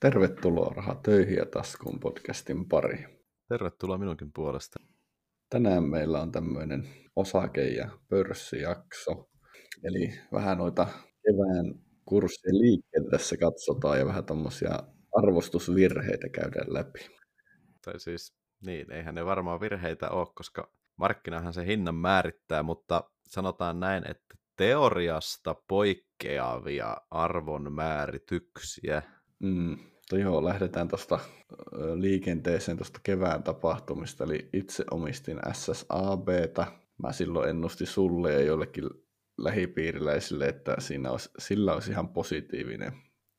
Tervetuloa Raha töihin ja taskuun podcastin pari. Tervetuloa minunkin puolesta. Tänään meillä on tämmöinen osake- ja pörssijakso. Eli vähän noita kevään kurssien liikkeitä tässä katsotaan ja vähän tämmöisiä arvostusvirheitä käydään läpi. Tai siis, niin, eihän ne varmaan virheitä ole, koska markkinahan se hinnan määrittää, mutta sanotaan näin, että teoriasta poikkeavia arvon Mm, joo, lähdetään tuosta liikenteeseen tuosta kevään tapahtumista, eli itse omistin SSABtä. Mä silloin ennustin sulle ja joillekin lähipiiriläisille, että siinä olisi, sillä olisi ihan positiivinen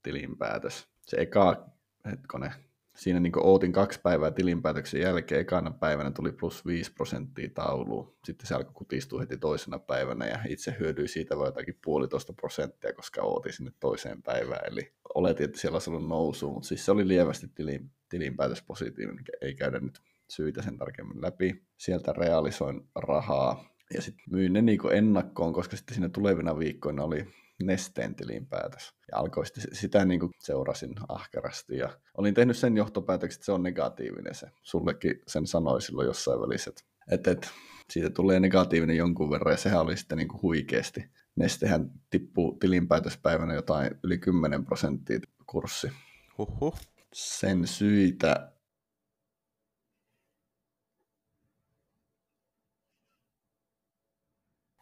tilinpäätös. Se eka, hetkone, siinä niin ootin kaksi päivää tilinpäätöksen jälkeen, ekana päivänä tuli plus 5 prosenttia tauluun. Sitten se alkoi kutistua heti toisena päivänä ja itse hyödyi siitä vain jotakin puolitoista prosenttia, koska ootin sinne toiseen päivään. Eli oletin, että siellä olisi ollut nousu, mutta siis se oli lievästi tilin, tilinpäätös positiivinen, ei käydä nyt syitä sen tarkemmin läpi. Sieltä realisoin rahaa ja sitten myin ne niin ennakkoon, koska sitten siinä tulevina viikkoina oli Nesteen tilinpäätös. Ja alkoi sitten sitä niin kuin seurasin ahkerasti. Ja olin tehnyt sen johtopäätöksen, että se on negatiivinen se. Sullekin sen sanoi silloin jossain välissä, että, että, että siitä tulee negatiivinen jonkun verran, ja sehän oli sitten niin kuin huikeasti. Nestehän tippuu tilinpäätöspäivänä jotain yli 10 prosenttia kurssi. Huhhuh. Sen syitä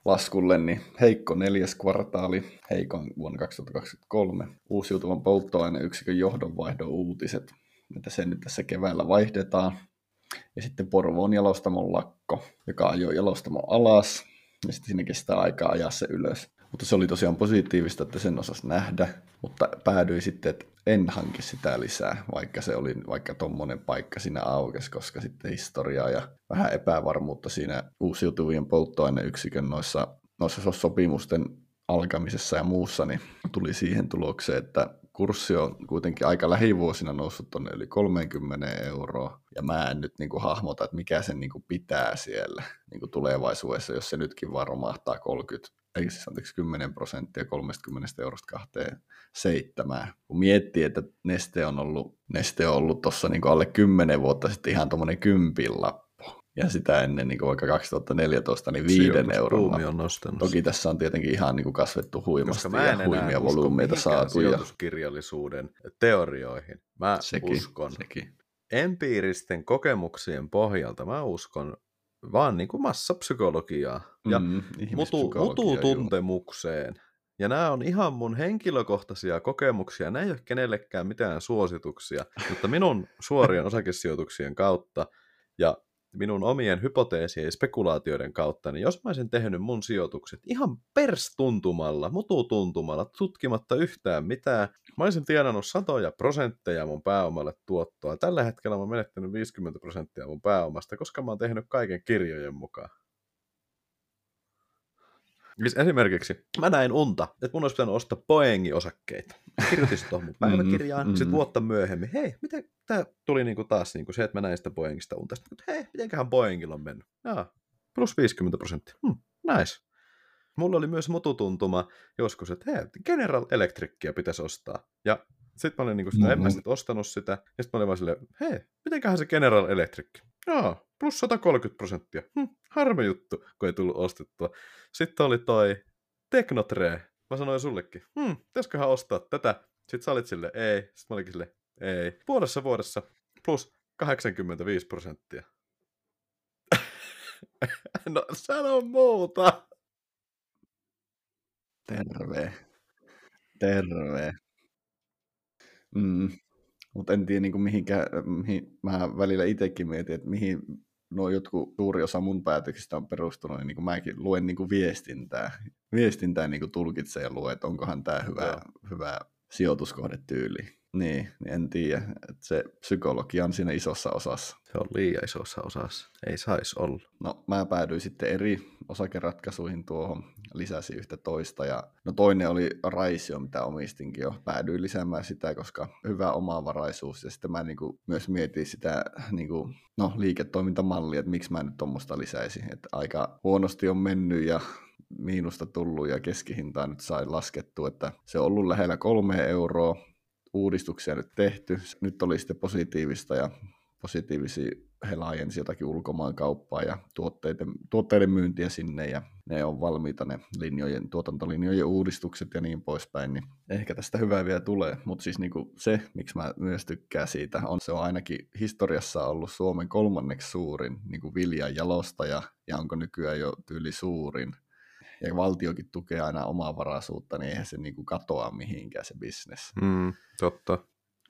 laskulle, niin heikko neljäs kvartaali, heikon vuonna 2023, uusiutuvan polttoaineyksikön johdonvaihdon uutiset, mitä sen nyt tässä keväällä vaihdetaan. Ja sitten Porvoon jalostamon lakko, joka ajoi jalostamon alas, ja sitten siinä kestää aikaa ajaa se ylös. Mutta se oli tosiaan positiivista, että sen osas nähdä, mutta päädyin sitten, että en hanki sitä lisää, vaikka se oli vaikka tuommoinen paikka siinä aukesi, koska sitten historiaa ja vähän epävarmuutta siinä uusiutuvien polttoaineyksikön noissa, noissa sopimusten alkamisessa ja muussa, niin tuli siihen tulokseen, että kurssi on kuitenkin aika lähivuosina noussut tuonne yli 30 euroa, ja mä en nyt niin kuin hahmota, että mikä sen niin kuin pitää siellä niin kuin tulevaisuudessa, jos se nytkin vaan romahtaa 30 ei siis anteeksi 10 prosenttia 30 eurosta kahteen seitsemään. Kun miettii, että Neste on ollut, Neste on ollut tuossa niin alle 10 vuotta sitten ihan tuommoinen kympin lappu. Ja sitä ennen niin vaikka 2014, niin viiden euron on nostanut. Toki tässä on tietenkin ihan niin kuin kasvettu huimasti Koska ja huimia volyymeita saatu. sijoituskirjallisuuden teorioihin. Mä sekin, uskon sekin. empiiristen kokemuksien pohjalta, mä uskon vaan niin kuin massapsykologiaa ja mm, mutu, mututuntemukseen. Ja nämä on ihan mun henkilökohtaisia kokemuksia. Nämä ei ole kenellekään mitään suosituksia, mutta minun suorien osakesijoituksien kautta ja minun omien hypoteesien ja spekulaatioiden kautta, niin jos mä olisin tehnyt mun sijoitukset ihan perstuntumalla, mututuntumalla, tutkimatta yhtään mitään, mä olisin tienannut satoja prosentteja mun pääomalle tuottoa. Tällä hetkellä mä oon menettänyt 50 prosenttia mun pääomasta, koska mä oon tehnyt kaiken kirjojen mukaan. Siis esimerkiksi mä näin unta, että mun olisi pitänyt ostaa Boeingin osakkeita. Kirjoitin tuohon mun mm-hmm, päiväkirjaan, mm-hmm. sitten vuotta myöhemmin, hei, miten tämä tuli niinku taas niinku se, että mä näin sitä Boeingista unta. Sitten, hei, mitenköhän Boeingilla on mennyt? Jaa, plus 50 prosenttia. Hmm, nice. Mulla oli myös mututuntuma joskus, että hei, General Electricia pitäisi ostaa. Ja sitten mä olin niinku sitä, mm-hmm. en mä sit ostanut sitä. Ja sitten mä olin vaan silleen, hei, mitenköhän se General Electric? Joo, plus 130 prosenttia. Hm, harmi juttu, kun ei tullut ostettua. Sitten oli toi Teknotre. Mä sanoin sullekin, hm, pitäisiköhän ostaa tätä. Sitten sä olit sille, ei. Sitten mä olikin sille, ei. Puolessa vuodessa plus 85 prosenttia. no, sano muuta. Terve. Terve. Mm. Mutta en tiedä, niin kuin mihinkä, mihin mä välillä itsekin mietin, että mihin no jotkut suuri osa mun päätöksistä on perustunut, niin, kuin mäkin luen niin kuin viestintää, viestintää niin kuin tulkitsen ja luen, että onkohan tämä hyvä, hyvä sijoituskohdetyyli. Niin, niin en tiedä. Että se psykologia on siinä isossa osassa. Se on liian isossa osassa. Ei saisi olla. No mä päädyin sitten eri osakeratkaisuihin tuohon. Lisäsin yhtä toista. Ja, no toinen oli Raisio, mitä omistinkin jo. Päädyin lisäämään sitä, koska hyvä omavaraisuus. Ja sitten mä niinku myös mietin sitä niinku, no, liiketoimintamallia, että miksi mä nyt tuommoista lisäisin. Että aika huonosti on mennyt ja miinusta tullut ja keskihintaa nyt sai laskettu, että se on ollut lähellä kolme euroa uudistuksia nyt tehty. Nyt oli sitten positiivista ja positiivisia he laajensi jotakin ulkomaankauppaa ja tuotteiden, tuotteiden myyntiä sinne ja ne on valmiita ne linjojen, tuotantolinjojen uudistukset ja niin poispäin, niin ehkä tästä hyvää vielä tulee. Mutta siis niinku se, miksi mä myös tykkään siitä, on se on ainakin historiassa ollut Suomen kolmanneksi suurin niinku viljan jalostaja ja onko nykyään jo tyyli suurin ja valtiokin tukee aina omaa varaisuutta, niin eihän se niinku katoa mihinkään se bisnes. Mm, totta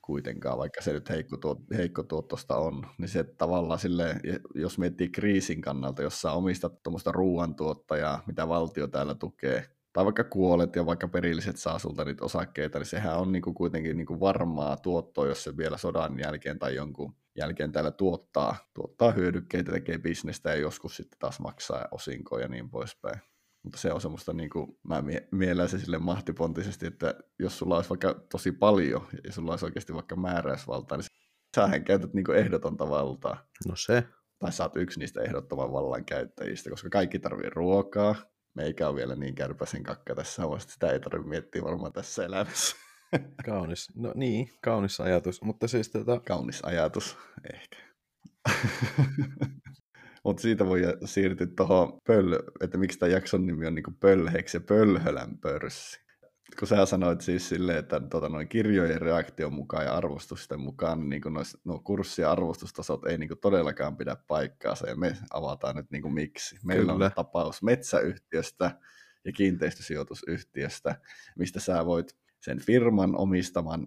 kuitenkaan, vaikka se nyt heikko, tuot, heikko tuottosta on, niin se tavallaan sille, jos miettii kriisin kannalta, jos sä omistat tuommoista ruoantuottajaa, mitä valtio täällä tukee, tai vaikka kuolet ja vaikka perilliset saa sulta niitä osakkeita, niin sehän on niinku kuitenkin niinku varmaa tuottoa, jos se vielä sodan jälkeen tai jonkun jälkeen täällä tuottaa, tuottaa hyödykkeitä, tekee bisnestä ja joskus sitten taas maksaa osinkoja ja niin poispäin. Mutta se on semmoista, niin kuin, mä miellän se sille mahtipontisesti, että jos sulla olisi vaikka tosi paljon ja sulla olisi oikeasti vaikka määräysvaltaa, niin sähän käytät niin ehdotonta valtaa. No se. Tai sä oot yksi niistä ehdottoman vallan käyttäjistä, koska kaikki tarvii ruokaa. Meikä on vielä niin kärpäsen kakka tässä että sitä ei tarvitse miettiä varmaan tässä elämässä. Kaunis. No niin, kaunis ajatus. Mutta siis tota... Kaunis ajatus, ehkä. Mutta siitä voi siirtyä tuohon pöl, että miksi tämä jakson nimi on niinku pölheksi ja pölhölän pörssi. Kun sä sanoit siis silleen, että tota, noin kirjojen reaktion mukaan ja arvostusten mukaan niin nois, no, kurssi- ja arvostustasot ei niin todellakaan pidä paikkaansa, ja me avataan nyt niin miksi. Meillä Kyllä. on tapaus metsäyhtiöstä ja kiinteistösijoitusyhtiöstä, mistä sä voit sen firman omistaman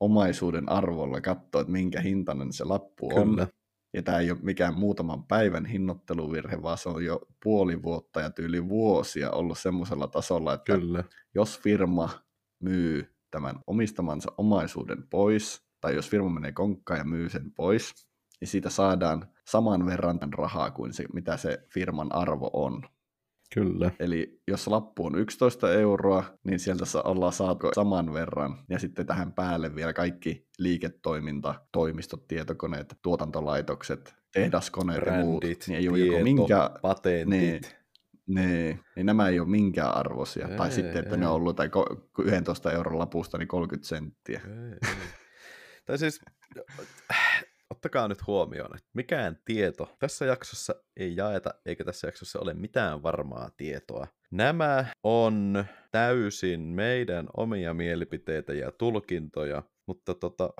omaisuuden arvolla katsoa, että minkä hintainen se lappu Kyllä. on, ja tämä ei ole mikään muutaman päivän hinnoitteluvirhe, vaan se on jo puoli vuotta ja tyyli vuosia ollut semmoisella tasolla, että Kyllä. jos firma myy tämän omistamansa omaisuuden pois, tai jos firma menee konkkaan ja myy sen pois, niin siitä saadaan saman verran rahaa kuin se, mitä se firman arvo on. Kyllä. Eli jos lappu on 11 euroa, niin sieltä ollaan saatu saman verran. Ja sitten tähän päälle vielä kaikki liiketoiminta, toimistot, tietokoneet, tuotantolaitokset, tehdaskoneet Brändit, ja muut. Niin ei ole tieto, minkä... patentit. Niin, niin, niin nämä ei ole minkään arvoisia. Ei, tai sitten, että ei. ne on ollut tai 11 euron lapusta niin 30 senttiä. Ei, ei. tai siis ottakaa nyt huomioon, että mikään tieto tässä jaksossa ei jaeta, eikä tässä jaksossa ole mitään varmaa tietoa. Nämä on täysin meidän omia mielipiteitä ja tulkintoja, mutta tota,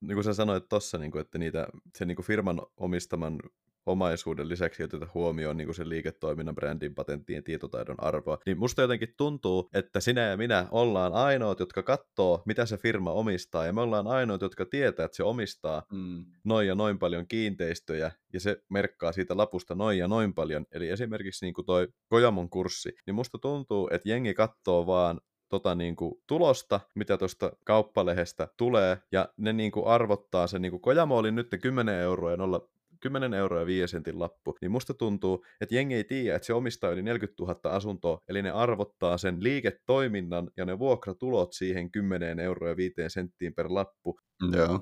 niin kuin sä sanoit tuossa, niin että niitä, sen niin kuin firman omistaman omaisuuden lisäksi oteta huomioon niin kuin sen liiketoiminnan, brändin, patenttien, tietotaidon arvoa, niin musta jotenkin tuntuu, että sinä ja minä ollaan ainoat, jotka katsoo, mitä se firma omistaa, ja me ollaan ainoat, jotka tietää, että se omistaa mm. noin ja noin paljon kiinteistöjä, ja se merkkaa siitä lapusta noin ja noin paljon. Eli esimerkiksi niin kuin toi Kojamon kurssi, niin musta tuntuu, että jengi katsoo vaan tota niin kuin tulosta, mitä tuosta kauppalehestä tulee, ja ne niin kuin arvottaa sen, niin kuin Kojamo oli nyt 10 euroa ja 0, 10 euroa ja 5 sentin lappu, niin musta tuntuu, että jengi ei tiedä, että se omistaa yli 40 000 asuntoa, eli ne arvottaa sen liiketoiminnan ja ne vuokratulot siihen 10 euroa ja 5 senttiin per lappu. Joo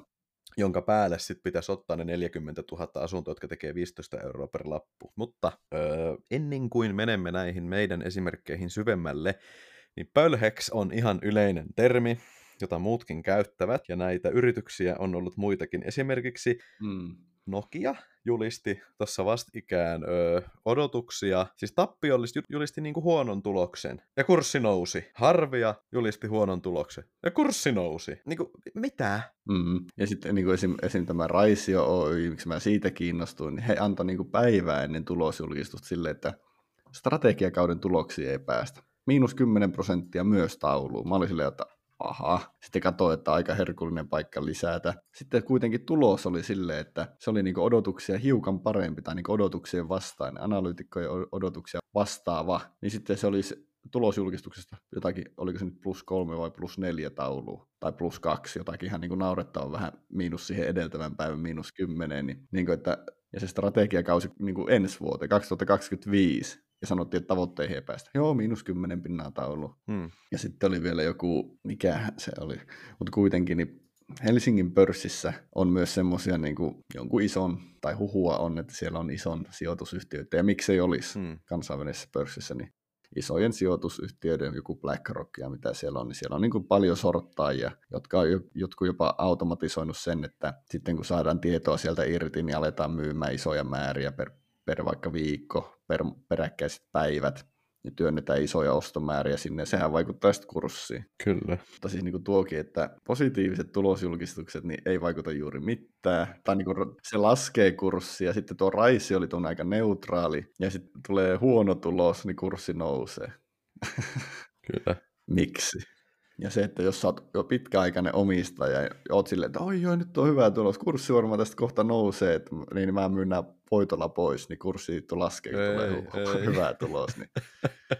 jonka päälle sitten pitäisi ottaa ne 40 000 asuntoa, jotka tekee 15 euroa per lappu. Mutta öö, ennen kuin menemme näihin meidän esimerkkeihin syvemmälle, niin pölhex on ihan yleinen termi, jota muutkin käyttävät, ja näitä yrityksiä on ollut muitakin. Esimerkiksi mm. Nokia julisti tuossa vastikään ö, odotuksia, siis tappiolliset julisti niinku huonon tuloksen, ja kurssi nousi. Harvia julisti huonon tuloksen, ja kurssi nousi. Niinku, mitä? Mm. Ja sitten niinku esim, esim. tämä Raisio Oy, miksi mä siitä kiinnostuin, niin he antoi niinku päivää ennen tulosjulkistusta sille, että strategiakauden tuloksia ei päästä. Miinus 10 prosenttia myös tauluun. Mä olin silleen, että aha. Sitten katsoin, että aika herkullinen paikka lisätä. Sitten kuitenkin tulos oli silleen, että se oli niinku odotuksia hiukan parempi tai niinku odotuksien vastainen, analyytikkojen odotuksia vastaava. Niin sitten se oli tulosjulkistuksesta jotakin, oliko se nyt plus kolme vai plus neljä taulu, tai plus kaksi, jotakin ihan niin naurettava vähän miinus siihen edeltävän päivän miinus kymmeneen, niin, niin kuin, että, ja se strategiakausi niin ensi vuoteen, 2025, ja sanottiin, että tavoitteihin ei päästä. Joo, miinus kymmenen pinnaa taulu. Hmm. Ja sitten oli vielä joku, mikä se oli, mutta kuitenkin niin Helsingin pörssissä on myös semmoisia niin jonkun ison, tai huhua on, että siellä on ison sijoitusyhtiöitä, ja miksei olisi hmm. kansainvälisessä pörssissä, niin isojen sijoitusyhtiöiden, joku BlackRock ja mitä siellä on, niin siellä on niin kuin paljon sorttajia, jotka on jotkut jopa automatisoinut sen, että sitten kun saadaan tietoa sieltä irti, niin aletaan myymään isoja määriä per, per vaikka viikko, per, peräkkäiset päivät, niin työnnetään isoja ostomääriä sinne, sehän vaikuttaa sitten kurssiin. Kyllä. Mutta siis niin kuin tuokin, että positiiviset tulosjulkistukset niin ei vaikuta juuri mitään. Tai niin kuin se laskee kurssia, ja sitten tuo raisi oli tuon aika neutraali, ja sitten tulee huono tulos, niin kurssi nousee. Kyllä. Miksi? Ja se, että jos sä oot jo pitkäaikainen omistaja ja oot silleen, että oi joo, nyt on hyvä tulos, kurssi varmaan tästä kohta nousee, että, niin mä myyn nämä voitolla pois, niin kurssi sitten laskee, kun tulee ei. hyvä tulos. Niin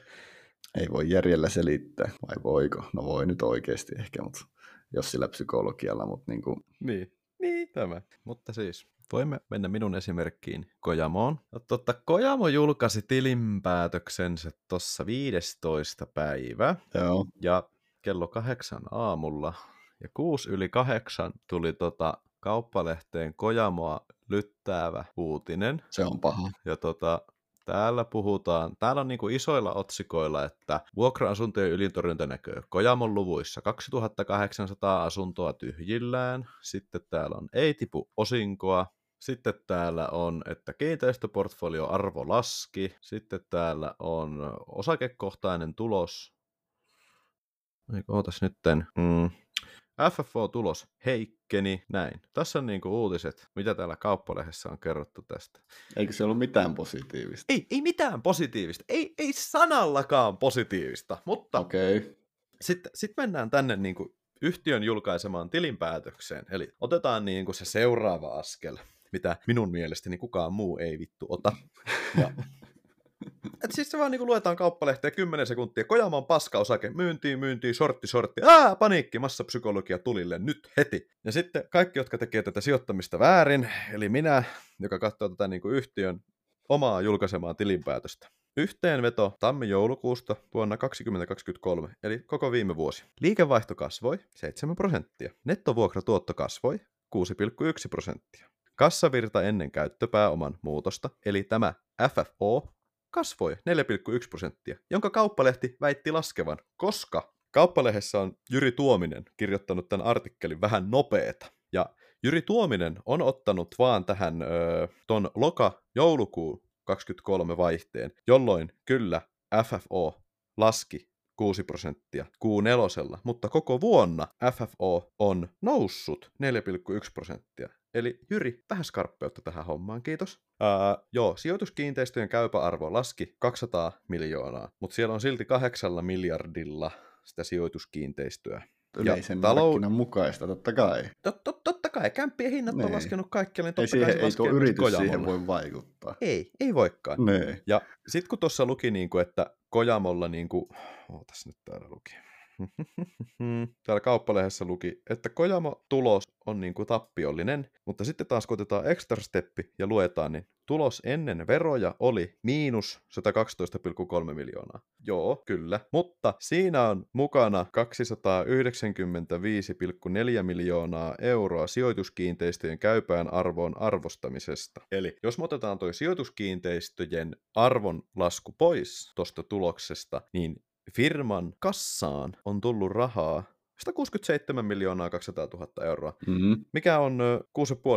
ei voi järjellä selittää, vai voiko? No voi nyt oikeasti ehkä, mutta jos sillä psykologialla, mutta niin kuin... Niin, niin tämä. Mutta siis voimme mennä minun esimerkkiin Kojamoon. No, totta, Kojamo julkaisi tilinpäätöksensä tuossa 15. päivä. Joo. Ja kello kahdeksan aamulla ja kuusi yli kahdeksan tuli tota kauppalehteen Kojamoa lyttäävä uutinen. Se on paha. Ja tota, täällä puhutaan, täällä on niinku isoilla otsikoilla, että vuokra-asuntojen ylintorjunta näkyy Kojamon luvuissa 2800 asuntoa tyhjillään, sitten täällä on ei tipu osinkoa, sitten täällä on, että kiinteistöportfolio arvo laski. Sitten täällä on osakekohtainen tulos Eikö ootas nytten? Mm. FFO-tulos heikkeni, näin. Tässä on niinku uutiset, mitä täällä kauppalehdessä on kerrottu tästä. Eikö se ollut mitään positiivista? Ei, ei mitään positiivista. Ei, ei sanallakaan positiivista, mutta okay. sitten sit mennään tänne niinku yhtiön julkaisemaan tilinpäätökseen. Eli otetaan niinku se seuraava askel, mitä minun mielestäni kukaan muu ei vittu ota. Ja et siis se vaan niinku luetaan kauppalehteä 10 sekuntia. Kojaman paska-osake, myyntiin, myyntiin, sortti, sortti. Ää, paniikki, massapsykologia tulille nyt heti. Ja sitten kaikki, jotka tekee tätä sijoittamista väärin, eli minä, joka katsoo tätä niinku yhtiön omaa julkaisemaa tilinpäätöstä. Yhteenveto tammi-joulukuusta vuonna 2023, eli koko viime vuosi. Liikevaihto kasvoi 7 prosenttia. Nettovuokratuotto kasvoi 6,1 prosenttia. Kassavirta ennen käyttöpääoman muutosta, eli tämä FFO, kasvoi 4,1 prosenttia, jonka kauppalehti väitti laskevan, koska kauppalehdessä on Jyri Tuominen kirjoittanut tämän artikkelin vähän nopeeta. Ja Jyri Tuominen on ottanut vaan tähän ö, ton loka-joulukuun 23 vaihteen, jolloin kyllä FFO laski 6 prosenttia Q4, mutta koko vuonna FFO on noussut 4,1 prosenttia. Eli Jyri, vähän skarppeutta tähän hommaan, kiitos. Uh, joo, sijoituskiinteistöjen käypä arvo laski 200 miljoonaa, mutta siellä on silti kahdeksalla miljardilla sitä sijoituskiinteistöä. Yleisen ja talou... mukaista, totta kai. Tot, tot, totta kai, kämppien hinnat ne. on niin. laskenut kaikkialla, niin totta ei kai siihen, ei tuo yritys siihen voi vaikuttaa. Ei, ei voikaan. Ne. Ja sitten kun tuossa luki, niin kuin, että Kojamolla, niin kuin... ootas nyt täällä luki. Täällä kauppalehdessä luki, että Kojamo-tulos on niin kuin tappiollinen, mutta sitten taas kun otetaan extra steppi ja luetaan, niin tulos ennen veroja oli miinus 112,3 miljoonaa. Joo, kyllä. Mutta siinä on mukana 295,4 miljoonaa euroa sijoituskiinteistöjen käypään arvoon arvostamisesta. Eli jos me otetaan toi sijoituskiinteistöjen arvon lasku pois tuosta tuloksesta, niin firman kassaan on tullut rahaa 167 miljoonaa 200 000 euroa, mm-hmm. mikä on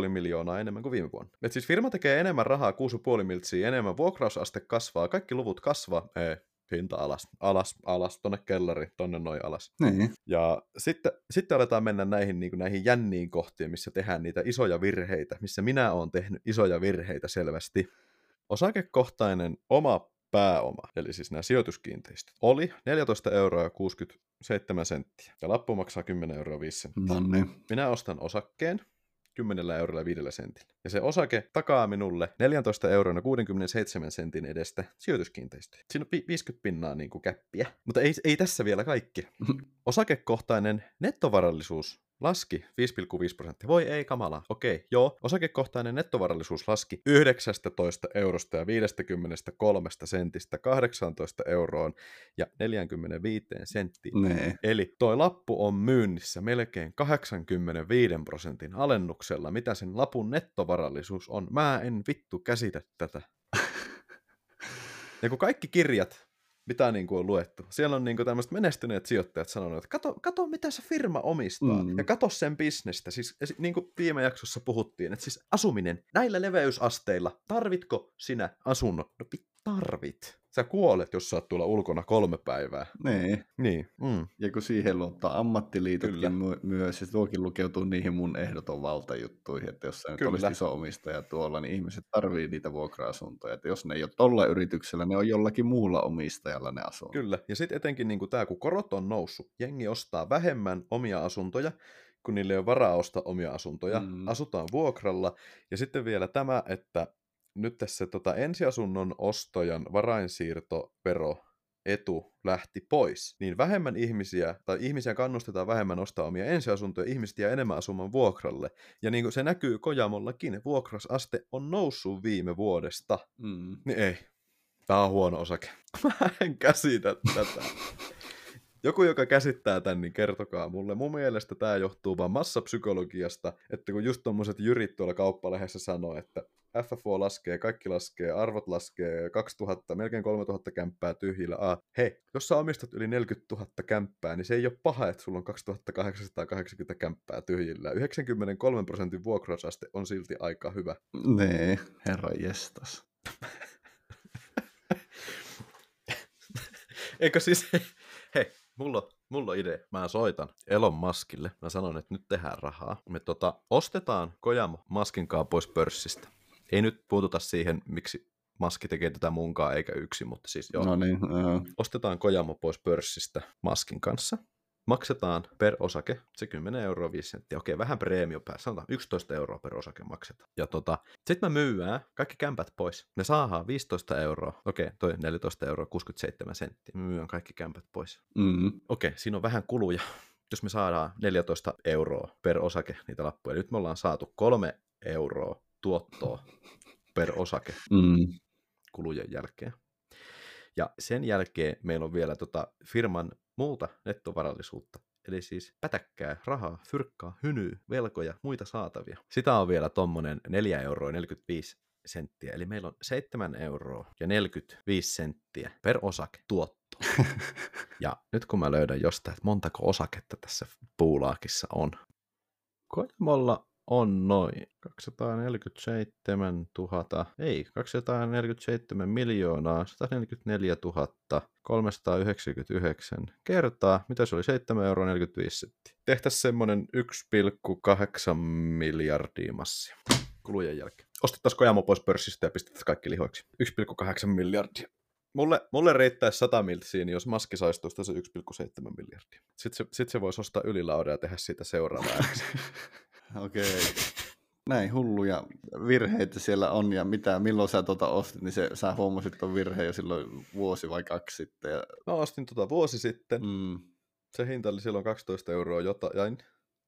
6,5 miljoonaa enemmän kuin viime vuonna. Et siis firma tekee enemmän rahaa, 6,5 miltsiä enemmän, vuokrausaste kasvaa, kaikki luvut kasvaa, ei, hinta alas, alas, alas, tonne kellari, tonne noin alas. Niin. Ja sitten, sitten aletaan mennä näihin, niin kuin näihin jänniin kohtiin, missä tehdään niitä isoja virheitä, missä minä olen tehnyt isoja virheitä selvästi. Osakekohtainen oma pääoma, eli siis nämä sijoituskiinteistöt, oli 14 euroa 67 senttiä. Ja lappu maksaa 10 euroa 5 senttiä. No niin. Minä ostan osakkeen 10 eurolla 5 sentillä. Ja se osake takaa minulle 14 euroa 67 sentin edestä sijoituskiinteistöjä. Siinä on 50 pinnaa niin kuin käppiä. Mutta ei, ei tässä vielä kaikki. Osakekohtainen nettovarallisuus Laski 5,5 prosenttia. Voi ei kamala. Okei, joo. Osakekohtainen nettovarallisuus laski 19 eurosta ja 53 sentistä 18 euroon ja 45 senttiin. Nee. Eli toi lappu on myynnissä melkein 85 prosentin alennuksella, mitä sen lapun nettovarallisuus on. Mä en vittu käsitä tätä. ja kun kaikki kirjat mitä niin kuin on luettu. Siellä on niin kuin tämmöiset menestyneet sijoittajat sanonut, että kato, kato mitä se firma omistaa mm. ja kato sen bisnestä. Siis niin kuin viime jaksossa puhuttiin, että siis asuminen näillä leveysasteilla, tarvitko sinä asunnon? No tarvit. Sä kuolet, jos saat tulla ulkona kolme päivää. Niin. Niin. Mm. Ja kun siihen luottaa ammattiliitotkin my- myös, ja tuokin lukeutuu niihin mun ehdoton valtajuttuihin, että jos sä nyt olisi iso omistaja tuolla, niin ihmiset tarvii niitä vuokra-asuntoja. Että jos ne ei ole tolla yrityksellä, ne on jollakin muulla omistajalla ne asunnot. Kyllä, ja sitten etenkin niin tämä, kun korot on noussut, jengi ostaa vähemmän omia asuntoja, kun niille ei ole varaa ostaa omia asuntoja, mm. asutaan vuokralla, ja sitten vielä tämä, että nyt tässä tota, ensiasunnon ostojan varainsiirtovero etu lähti pois, niin vähemmän ihmisiä, tai ihmisiä kannustetaan vähemmän ostaa omia ensiasuntoja, ihmiset jää enemmän asumaan vuokralle. Ja niin kuin se näkyy Kojamollakin, vuokrasaste on noussut viime vuodesta. Mm. Niin ei, tämä on huono osake. Mä en käsitä tätä. Joku, joka käsittää tämän, niin kertokaa mulle. Mun mielestä tämä johtuu vaan massapsykologiasta, että kun just tommoset jyrit tuolla kauppalehdessä sanoo, että FFO laskee, kaikki laskee, arvot laskee, 2000, melkein 3000 kämppää tyhjillä. Ah, hei, jos sä omistat yli 40 000 kämppää, niin se ei ole paha, että sulla on 2880 kämppää tyhjillä. 93 prosentin vuokrausaste on silti aika hyvä. Nee, herra jestas. Eikö siis, hei, mulla, mulla on idea. Mä soitan Elon Muskille. Mä sanon, että nyt tehdään rahaa. Me tota, ostetaan Kojamo Maskin pois pörssistä. Ei nyt puututa siihen, miksi Maski tekee tätä munkaa eikä yksi, mutta siis joo. No niin, uh. Ostetaan Kojamo pois pörssistä Maskin kanssa. Maksetaan per osake se 10 euroa 5 senttiä. Okei, vähän preemio päässä. Sanotaan 11 euroa per osake maksetaan. Ja tota, sitten mä myyään kaikki kämpät pois. Ne saadaan 15 euroa. Okei, toi 14 euroa 67 senttiä. Me myyään kaikki kämpät pois. Mm-hmm. Okei, siinä on vähän kuluja. Jos me saadaan 14 euroa per osake niitä lappuja. Nyt me ollaan saatu kolme euroa tuottoa per osake mm. kulujen jälkeen. Ja sen jälkeen meillä on vielä tota firman muuta nettovarallisuutta, eli siis pätäkkää, rahaa, fyrkkaa, hynyy, velkoja, muita saatavia. Sitä on vielä tommonen 4 euroa 45 senttiä, eli meillä on 7 euroa ja 45 senttiä per osake tuotto. ja nyt kun mä löydän jostain, että montako osaketta tässä puulaakissa on. Koimolla on noin 247 000, ei, 247 miljoonaa 144 399 kertaa, mitä se oli, 7,45 euroa. Tehtäisiin semmoinen 1,8 miljardia massia kulujen jälkeen. Ostettaisiin Kojamo pois pörssistä ja pistettäisiin kaikki lihoiksi. 1,8 miljardia. Mulle, mulle riittäisi 100 miltsiä, niin jos maski saisi tuosta se 1,7 miljardia. Sitten se, sit se voisi ostaa ylilauda ja tehdä siitä seuraavaa Okei. Okay. Näin hulluja virheitä siellä on, ja mitä, milloin sä tuota ostit, niin se, sä huomasit tuon virheen jo silloin vuosi vai kaksi sitten. Ja... Mä ostin tuota vuosi sitten. Mm. Se hinta oli silloin 12 euroa jotain,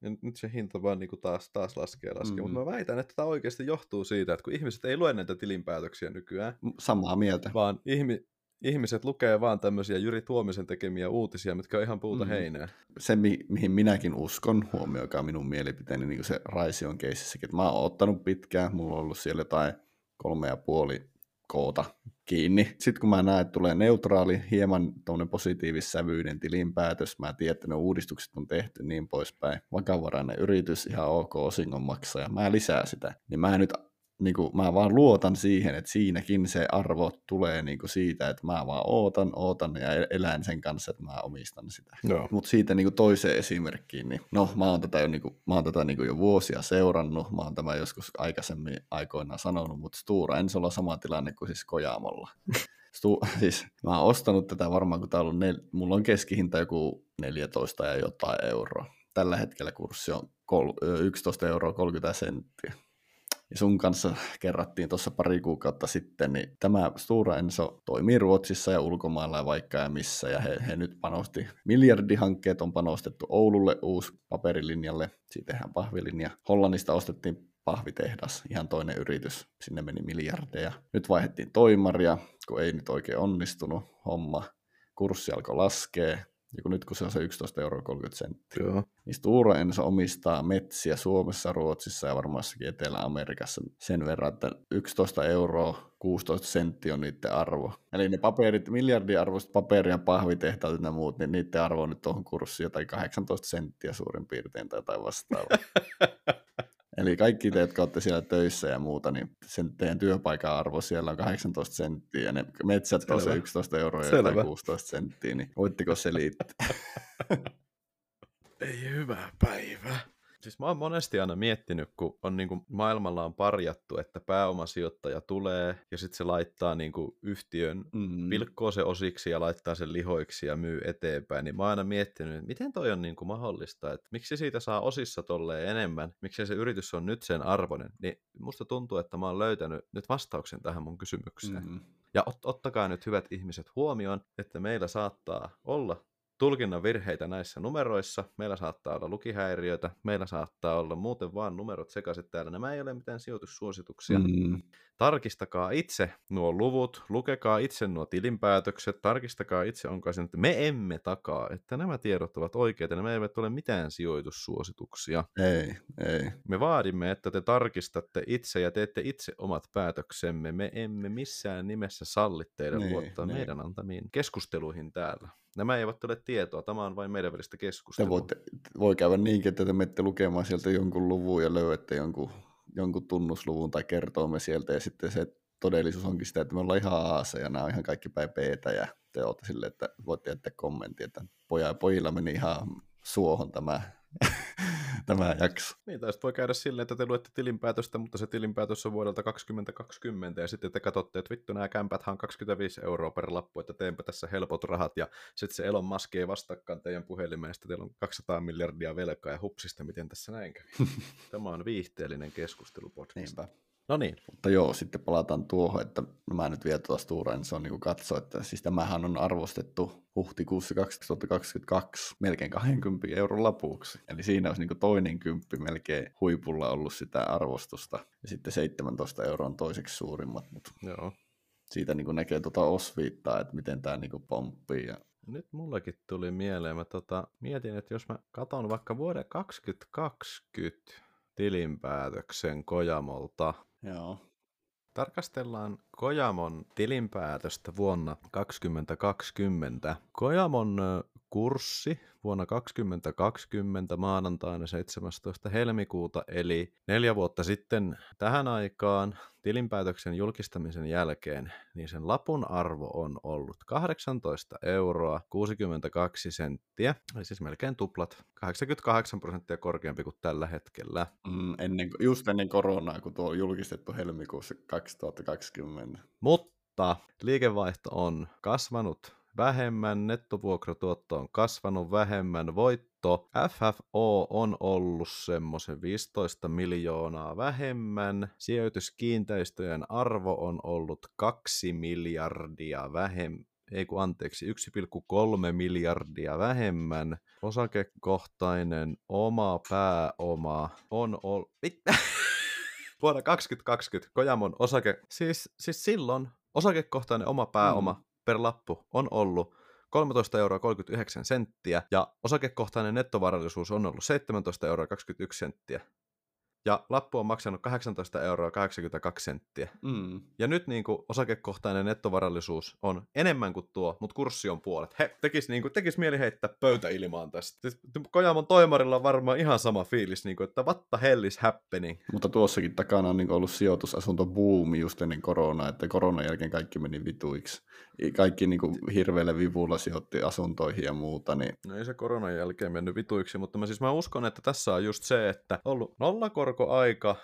ja nyt se hinta vaan niin kuin taas, taas laskee laskee. Mm. Mutta mä väitän, että tämä oikeasti johtuu siitä, että kun ihmiset ei lue näitä tilinpäätöksiä nykyään. Samaa mieltä. Vaan ihmi, ihmiset lukee vaan tämmöisiä Jyri Tuomisen tekemiä uutisia, mitkä on ihan puuta mm. heinää. Se, mi- mihin minäkin uskon, huomioikaa minun mielipiteeni, niin kuin se Raision keississäkin, että mä oon ottanut pitkään, mulla on ollut siellä jotain kolme ja puoli koota kiinni. Sitten kun mä näen, että tulee neutraali, hieman tuommoinen positiivissävyyden tilinpäätös, mä tiedän, että ne uudistukset on tehty niin poispäin, vakavarainen yritys, ihan ok osingon maksaja, mä lisää sitä, niin mä nyt niin kuin, mä vaan luotan siihen, että siinäkin se arvo tulee niin kuin siitä, että mä vaan ootan, ootan ja elän sen kanssa, että mä omistan sitä. No. Mutta siitä niin kuin toiseen esimerkkiin, niin no mä oon tätä jo, niin kuin, mä oon tätä niin kuin jo vuosia seurannut, mä oon tämä joskus aikaisemmin aikoinaan sanonut, mutta Stura Ensolla sama tilanne kuin siis Kojamolla. Stu, siis mä oon ostanut tätä varmaan, kun tää on ollut nel, mulla on keskihinta joku 14 ja jotain euroa. Tällä hetkellä kurssi on kol, 11 euroa 30 senttiä sun kanssa kerrattiin tuossa pari kuukautta sitten, niin tämä Stura Enso toimii Ruotsissa ja ulkomailla ja vaikka ja missä, ja he, he nyt panosti, miljardihankkeet on panostettu Oululle uusi paperilinjalle, siitä tehdään pahvilinja. Hollannista ostettiin pahvitehdas, ihan toinen yritys, sinne meni miljardeja. Nyt vaihdettiin toimaria, kun ei nyt oikein onnistunut. Homma, kurssi alkoi laskea, ja kun nyt kun se on se 11 euroa 30 senttiä, Joo. niin Stura Enso omistaa metsiä Suomessa, Ruotsissa ja varmaankin Etelä-Amerikassa sen verran, että 11 euroa 16 senttiä on niiden arvo. Eli ne paperit, miljardiarvoiset paperi- ja pahvitehtaat ja muut, niin niiden arvo on nyt tuohon kurssiin jotain 18 senttiä suurin piirtein tai jotain vastaavaa. Eli kaikki te, jotka olette siellä töissä ja muuta, niin sen teidän työpaikan arvo siellä on 18 senttiä ja ne metsät on se 11 euroa ja 16 senttiä, niin voitteko selittää? Ei hyvää päivää. Siis mä oon monesti aina miettinyt, kun on niin kuin maailmalla on parjattu, että pääomasijoittaja tulee ja sitten se laittaa niin kuin yhtiön, mm. pilkkoo se osiksi ja laittaa sen lihoiksi ja myy eteenpäin, niin mä oon aina miettinyt, että miten toi on niin kuin mahdollista, että miksi siitä saa osissa tolleen enemmän, miksi se yritys on nyt sen arvoinen, niin musta tuntuu, että mä oon löytänyt nyt vastauksen tähän mun kysymykseen. Mm. Ja ot- ottakaa nyt hyvät ihmiset huomioon, että meillä saattaa olla tulkinnan virheitä näissä numeroissa. Meillä saattaa olla lukihäiriöitä, meillä saattaa olla muuten vaan numerot sekaisin täällä. Nämä ei ole mitään sijoitussuosituksia. Mm. Tarkistakaa itse nuo luvut, lukekaa itse nuo tilinpäätökset, tarkistakaa itse, onko se, että me emme takaa, että nämä tiedot ovat oikeita, nämä eivät ole mitään sijoitussuosituksia. Ei, ei. Me vaadimme, että te tarkistatte itse ja teette itse omat päätöksemme. Me emme missään nimessä salli teidän niin, luottaa niin. meidän antamiin keskusteluihin täällä. Nämä eivät ole tietoa, tämä on vain meidän välistä keskustelua. voitte, voi käydä niinkin, että te menette lukemaan sieltä jonkun luvun ja löydätte jonkun, jonkun tunnusluvun tai kertoomme sieltä ja sitten se todellisuus onkin sitä, että me ollaan ihan aassa ja nämä on ihan kaikki päin ja te olette silleen, että voitte jättää kommentti, että poja, pojilla meni ihan suohon tämä tämä jakso. Niin, tai voi käydä silleen, että te luette tilinpäätöstä, mutta se tilinpäätös on vuodelta 2020, ja sitten te katsotte, että vittu nämä kämpät on 25 euroa per lappu, että teenpä tässä helpot rahat, ja sitten se Elon Musk ei vastakkaan teidän puhelimeen, ja teillä on 200 miljardia velkaa, ja hupsista, miten tässä näin kävi. Tämä on viihteellinen keskustelupodcast. Niinpä. No niin. Mutta joo, sitten palataan tuohon, että mä nyt vielä tuosta niin se on niin katsoa, että siis tämähän on arvostettu huhtikuussa 2022 melkein 20 euron lapuksi. Eli siinä olisi niin toinen kymppi melkein huipulla ollut sitä arvostusta. Ja sitten 17 euroa on toiseksi suurimmat, mutta joo. siitä niin näkee tuota osviittaa, että miten tämä niin pomppii. Ja... Nyt mullakin tuli mieleen, mä tota, mietin, että jos mä katson vaikka vuoden 2020 tilinpäätöksen Kojamolta, Joo. Tarkastellaan Kojamon tilinpäätöstä vuonna 2020. Kojamon kurssi vuonna 2020 maanantaina 17. helmikuuta, eli neljä vuotta sitten tähän aikaan tilinpäätöksen julkistamisen jälkeen, niin sen lapun arvo on ollut 18 euroa 62 senttiä, eli siis melkein tuplat, 88 prosenttia korkeampi kuin tällä hetkellä. Mm, ennen, just ennen koronaa, kun tuo on julkistettu helmikuussa 2020. Mutta liikevaihto on kasvanut vähemmän, nettovuokratuotto on kasvanut vähemmän, voitto FFO on ollut semmoisen 15 miljoonaa vähemmän, sijoituskiinteistöjen arvo on ollut 2 miljardia vähemmän, ei kun anteeksi, 1,3 miljardia vähemmän. Osakekohtainen oma pääoma on ollut... Vuonna 2020 Kojamon osake... Siis, siis silloin osakekohtainen oma pääoma mm per lappu on ollut 13 euroa 39 senttiä ja osakekohtainen nettovarallisuus on ollut 17 euroa 21 senttiä ja lappu on maksanut 18 euroa 82 senttiä. Mm. Ja nyt niin kuin, osakekohtainen nettovarallisuus on enemmän kuin tuo, mutta kurssi on puolet. He, tekis, niin kuin, tekis mieli heittää pöytäilmaan tästä. Siis, Kojamon toimarilla on varmaan ihan sama fiilis, niin kuin, että what the hell is happening? Mutta tuossakin takana on niin ollut sijoitusasuntobuumi just ennen koronaa, että koronan jälkeen kaikki meni vituiksi. Kaikki niin kuin, hirveällä vivulla sijoitti asuntoihin ja muuta. Niin... No ei se koronan jälkeen mennyt vituiksi, mutta mä siis mä uskon, että tässä on just se, että ollut nollakorko aika,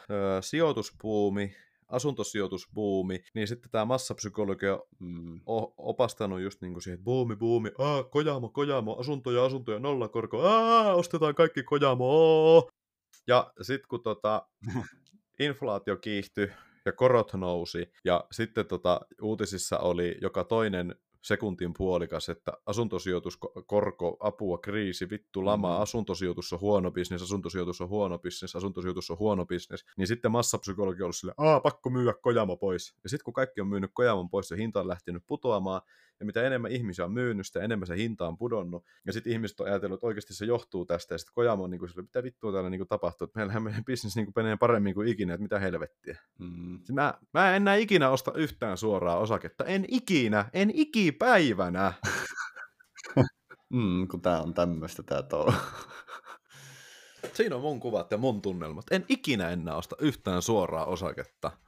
sijoituspuumi, asuntosijoitusbuumi, niin sitten tämä massapsykologia mm. on opastanut just niin kuin siihen, että buumi, buumi, aa, kojamo, kojamo, asuntoja, asuntoja, nollakorko, aa, ostetaan kaikki kojamo. Ja sitten kun tota, inflaatio kiihtyi ja korot nousi, ja sitten tota, uutisissa oli joka toinen sekuntin puolikas, että asuntosijoitus, korko, apua, kriisi, vittu, lama, mm. asuntosijoitus on huono bisnes, asuntosijoitus on huono bisnes, asuntosijoitus on huono bisnes, niin sitten massapsykologi on ollut silleen, aa, pakko myydä Kojamo pois. Ja sitten kun kaikki on myynyt Kojamon pois ja hinta on lähtenyt putoamaan, ja mitä enemmän ihmisiä on myynyt, sitä enemmän se hinta on pudonnut, ja sitten ihmiset on ajatellut, että oikeasti se johtuu tästä, ja sitten Kojamo on niin kuin, mitä vittua täällä niin kuin tapahtuu, että meillähän meidän bisnes niin kuin menee paremmin kuin ikinä, että mitä helvettiä. Mm. Mä, mä en enää ikinä osta yhtään suoraa osaketta, en ikinä, en ikipäivänä. mm, kun tää on tämmöistä tää tuo. Siinä on mun kuvat ja mun tunnelmat. En ikinä enää osta yhtään suoraa osaketta.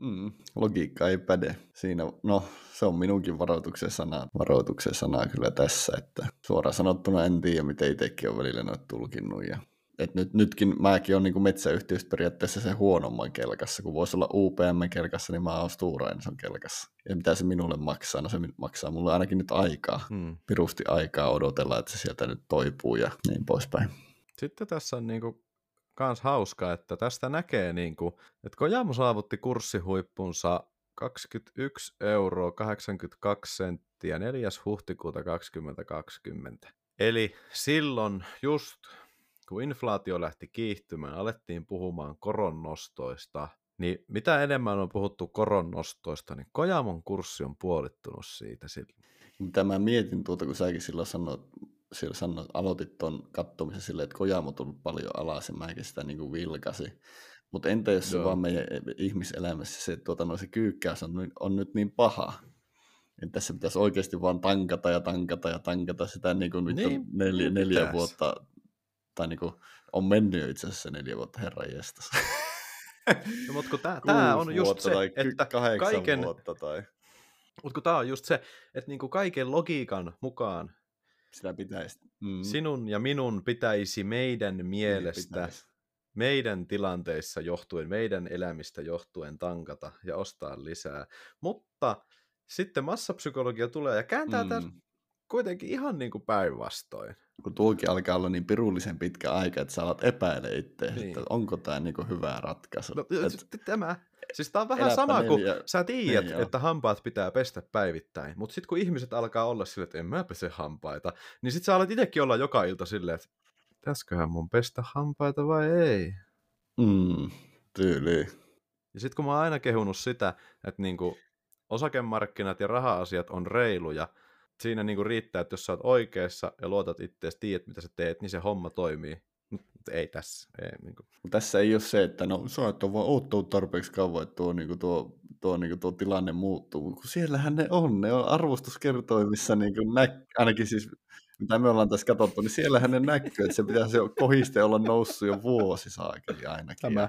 mm, logiikka ei päde. Siinä, no, se on minunkin varoituksen sana, varoituksen sana kyllä tässä, että suoraan sanottuna en tiedä, miten itsekin on välillä noita tulkinnut ja et nyt, nytkin mäkin olen niin metsäyhtiöstä periaatteessa se huonomman kelkassa. Kun voisi olla UPM-kelkassa, niin mä oon Stura Enson kelkassa. Ja mitä se minulle maksaa? No se maksaa mulle ainakin nyt aikaa, hmm. pirusti aikaa odotella, että se sieltä nyt toipuu ja niin poispäin. Sitten tässä on niin kuin kans hauska, että tästä näkee, niin kuin, että Kojamo saavutti kurssihuippunsa 21 euroa 82 senttiä 4. huhtikuuta 2020. Eli silloin just kun inflaatio lähti kiihtymään, alettiin puhumaan koronnostoista, niin mitä enemmän on puhuttu koronnostoista, niin Kojamon kurssi on puolittunut siitä silloin. Mitä mä mietin tuota, kun säkin silloin sanoit, silloin sanoit, aloitit tuon kattomisen silleen, että Kojamo on tullut paljon alas ja mäkin sitä niin kuin vilkasi. Mutta entä jos se vaan meidän ihmiselämässä se, tuota, no, se kyykkäys on, on nyt niin paha, että tässä pitäisi oikeasti vaan tankata ja tankata ja tankata sitä niin kuin nyt niin, neljä, neljä vuotta tai niin kuin, on mennyt jo itse asiassa neljä vuotta herran jestas. no, mutta kun tämä on just se, tai että kaiken... vuotta tai... Mutta kun tämä on just se, että niinku kaiken logiikan mukaan sitä pitäisi. Mm. Sinun ja minun pitäisi meidän niin, mielestä, pitäisi. meidän tilanteissa johtuen, meidän elämistä johtuen tankata ja ostaa lisää. Mutta sitten massapsykologia tulee ja kääntää mm. tämän kuitenkin ihan niin kuin päinvastoin. Kun tuokin alkaa olla niin pirullisen pitkä aika, että sä alat epäile itse, niin. että onko tämä niin kuin hyvä ratkaisu. No, Et... Tämä, siis tämä on vähän sama kuin sä tiedät, niin, että hampaat pitää pestä päivittäin, mutta sitten kun ihmiset alkaa olla silleen, että en mä pese hampaita, niin sitten sä alat itsekin olla joka ilta silleen, että pitäisiköhän mun pestä hampaita vai ei? Mm, tyyli. Ja sitten kun mä oon aina kehunut sitä, että niinku osakemarkkinat ja raha-asiat on reiluja, siinä niinku riittää, että jos sä oot oikeassa ja luotat itseäsi, tiedät mitä sä teet, niin se homma toimii. Mutta ei tässä. Ei, niinku. Tässä ei ole se, että no sä et ole vaan oottanut tarpeeksi kauan, että tuo, niinku, tuo, tuo, niinku, tuo tilanne muuttuu. Kun siellähän ne on, ne on arvostuskertoimissa niinku näk, ainakin siis mitä me ollaan tässä katsottu, niin siellähän ne näkyy, että se pitäisi jo kohiste olla noussut jo vuosi saakeli ainakin. Tämä.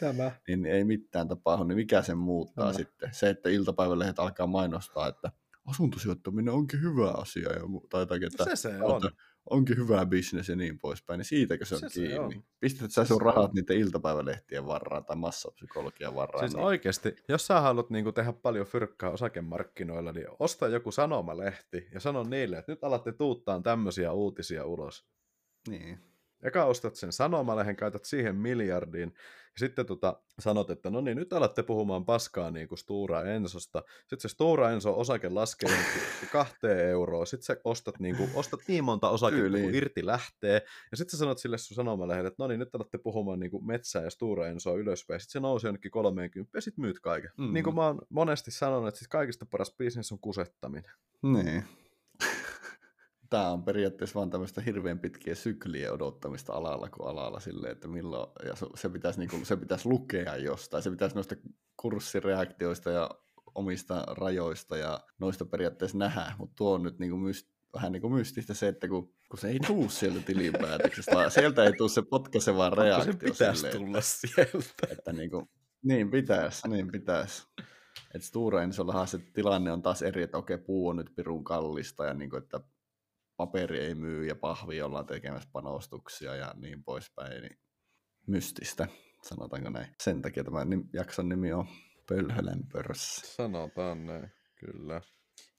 Tämä. Niin ei mitään tapahdu, niin mikä sen muuttaa Tämä. sitten? Se, että iltapäivälehdet alkaa mainostaa, että asuntosijoittaminen onkin hyvä asia, ja, tai jotakin, että, se se on. onkin hyvä bisnes ja niin poispäin, niin siitäkö se on se kiinni. Se on. Pistät sä sun rahat niiden iltapäivälehtien varraan tai massapsykologian varraan. Siis niin... oikeasti, jos sä haluat niin tehdä paljon fyrkkaa osakemarkkinoilla, niin osta joku sanomalehti ja sano niille, että nyt alatte tuuttaa tämmöisiä uutisia ulos. Niin. Eka ostat sen sanomalehen, käytät siihen miljardin, ja sitten tota, sanot, että no niin, nyt alatte puhumaan paskaa niin kuin Stura Ensosta. Sitten se Stura Enso osake laskee kahteen euroa. Sitten sä ostat niin, kuin, ostat niin monta osaketta, kun irti lähtee. Ja sitten sä sanot sille sun sanomalehden, että no niin, nyt alatte puhumaan niin kuin metsää ja Stura Ensoa ylöspäin. Sitten se nousee jonnekin 30 ja sitten myyt kaiken. Mm. Niin kuin mä oon monesti sanonut, että siis kaikista paras bisnes on kusettaminen. Niin tämä on periaatteessa vaan tämmöistä hirveän pitkiä sykliä odottamista alalla kuin alalla silleen, että milloin, ja se pitäisi, niin kuin, se pitäisi lukea jostain, se pitäisi noista kurssireaktioista ja omista rajoista ja noista periaatteessa nähdä, mutta tuo on nyt niin kuin myst, vähän niin kuin mystistä se, että kun, kun se ei tuu sieltä tilinpäätöksestä, vaan sieltä ei tule se potkaiseva reaktio. Se pitäisi silleen, tulla sieltä. Että niin, kuin, niin pitäisi, niin pitäisi. Että Stura Ensollahan se tilanne on taas eri, että okei, puu on nyt pirun kallista ja niin kuin, että paperi ei myy ja pahvi ollaan tekemässä panostuksia ja niin poispäin, niin mystistä, sanotaanko näin. Sen takia tämä jakson nimi on Pölhölän pörssi. Sanotaan näin, kyllä.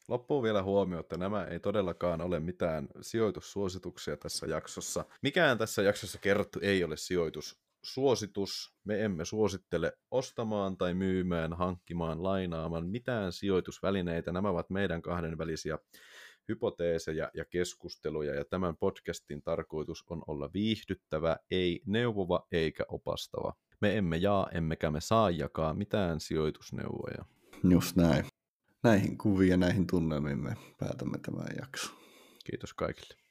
Loppuun vielä huomio, että nämä ei todellakaan ole mitään sijoitussuosituksia tässä jaksossa. Mikään tässä jaksossa kerrottu ei ole sijoitussuositus. Me emme suosittele ostamaan tai myymään, hankkimaan, lainaamaan mitään sijoitusvälineitä. Nämä ovat meidän kahden välisiä hypoteeseja ja keskusteluja, ja tämän podcastin tarkoitus on olla viihdyttävä, ei neuvova eikä opastava. Me emme jaa, emmekä me saa jakaa mitään sijoitusneuvoja. Just näin. Näihin kuviin ja näihin tunnelmiin me päätämme tämän jakson. Kiitos kaikille.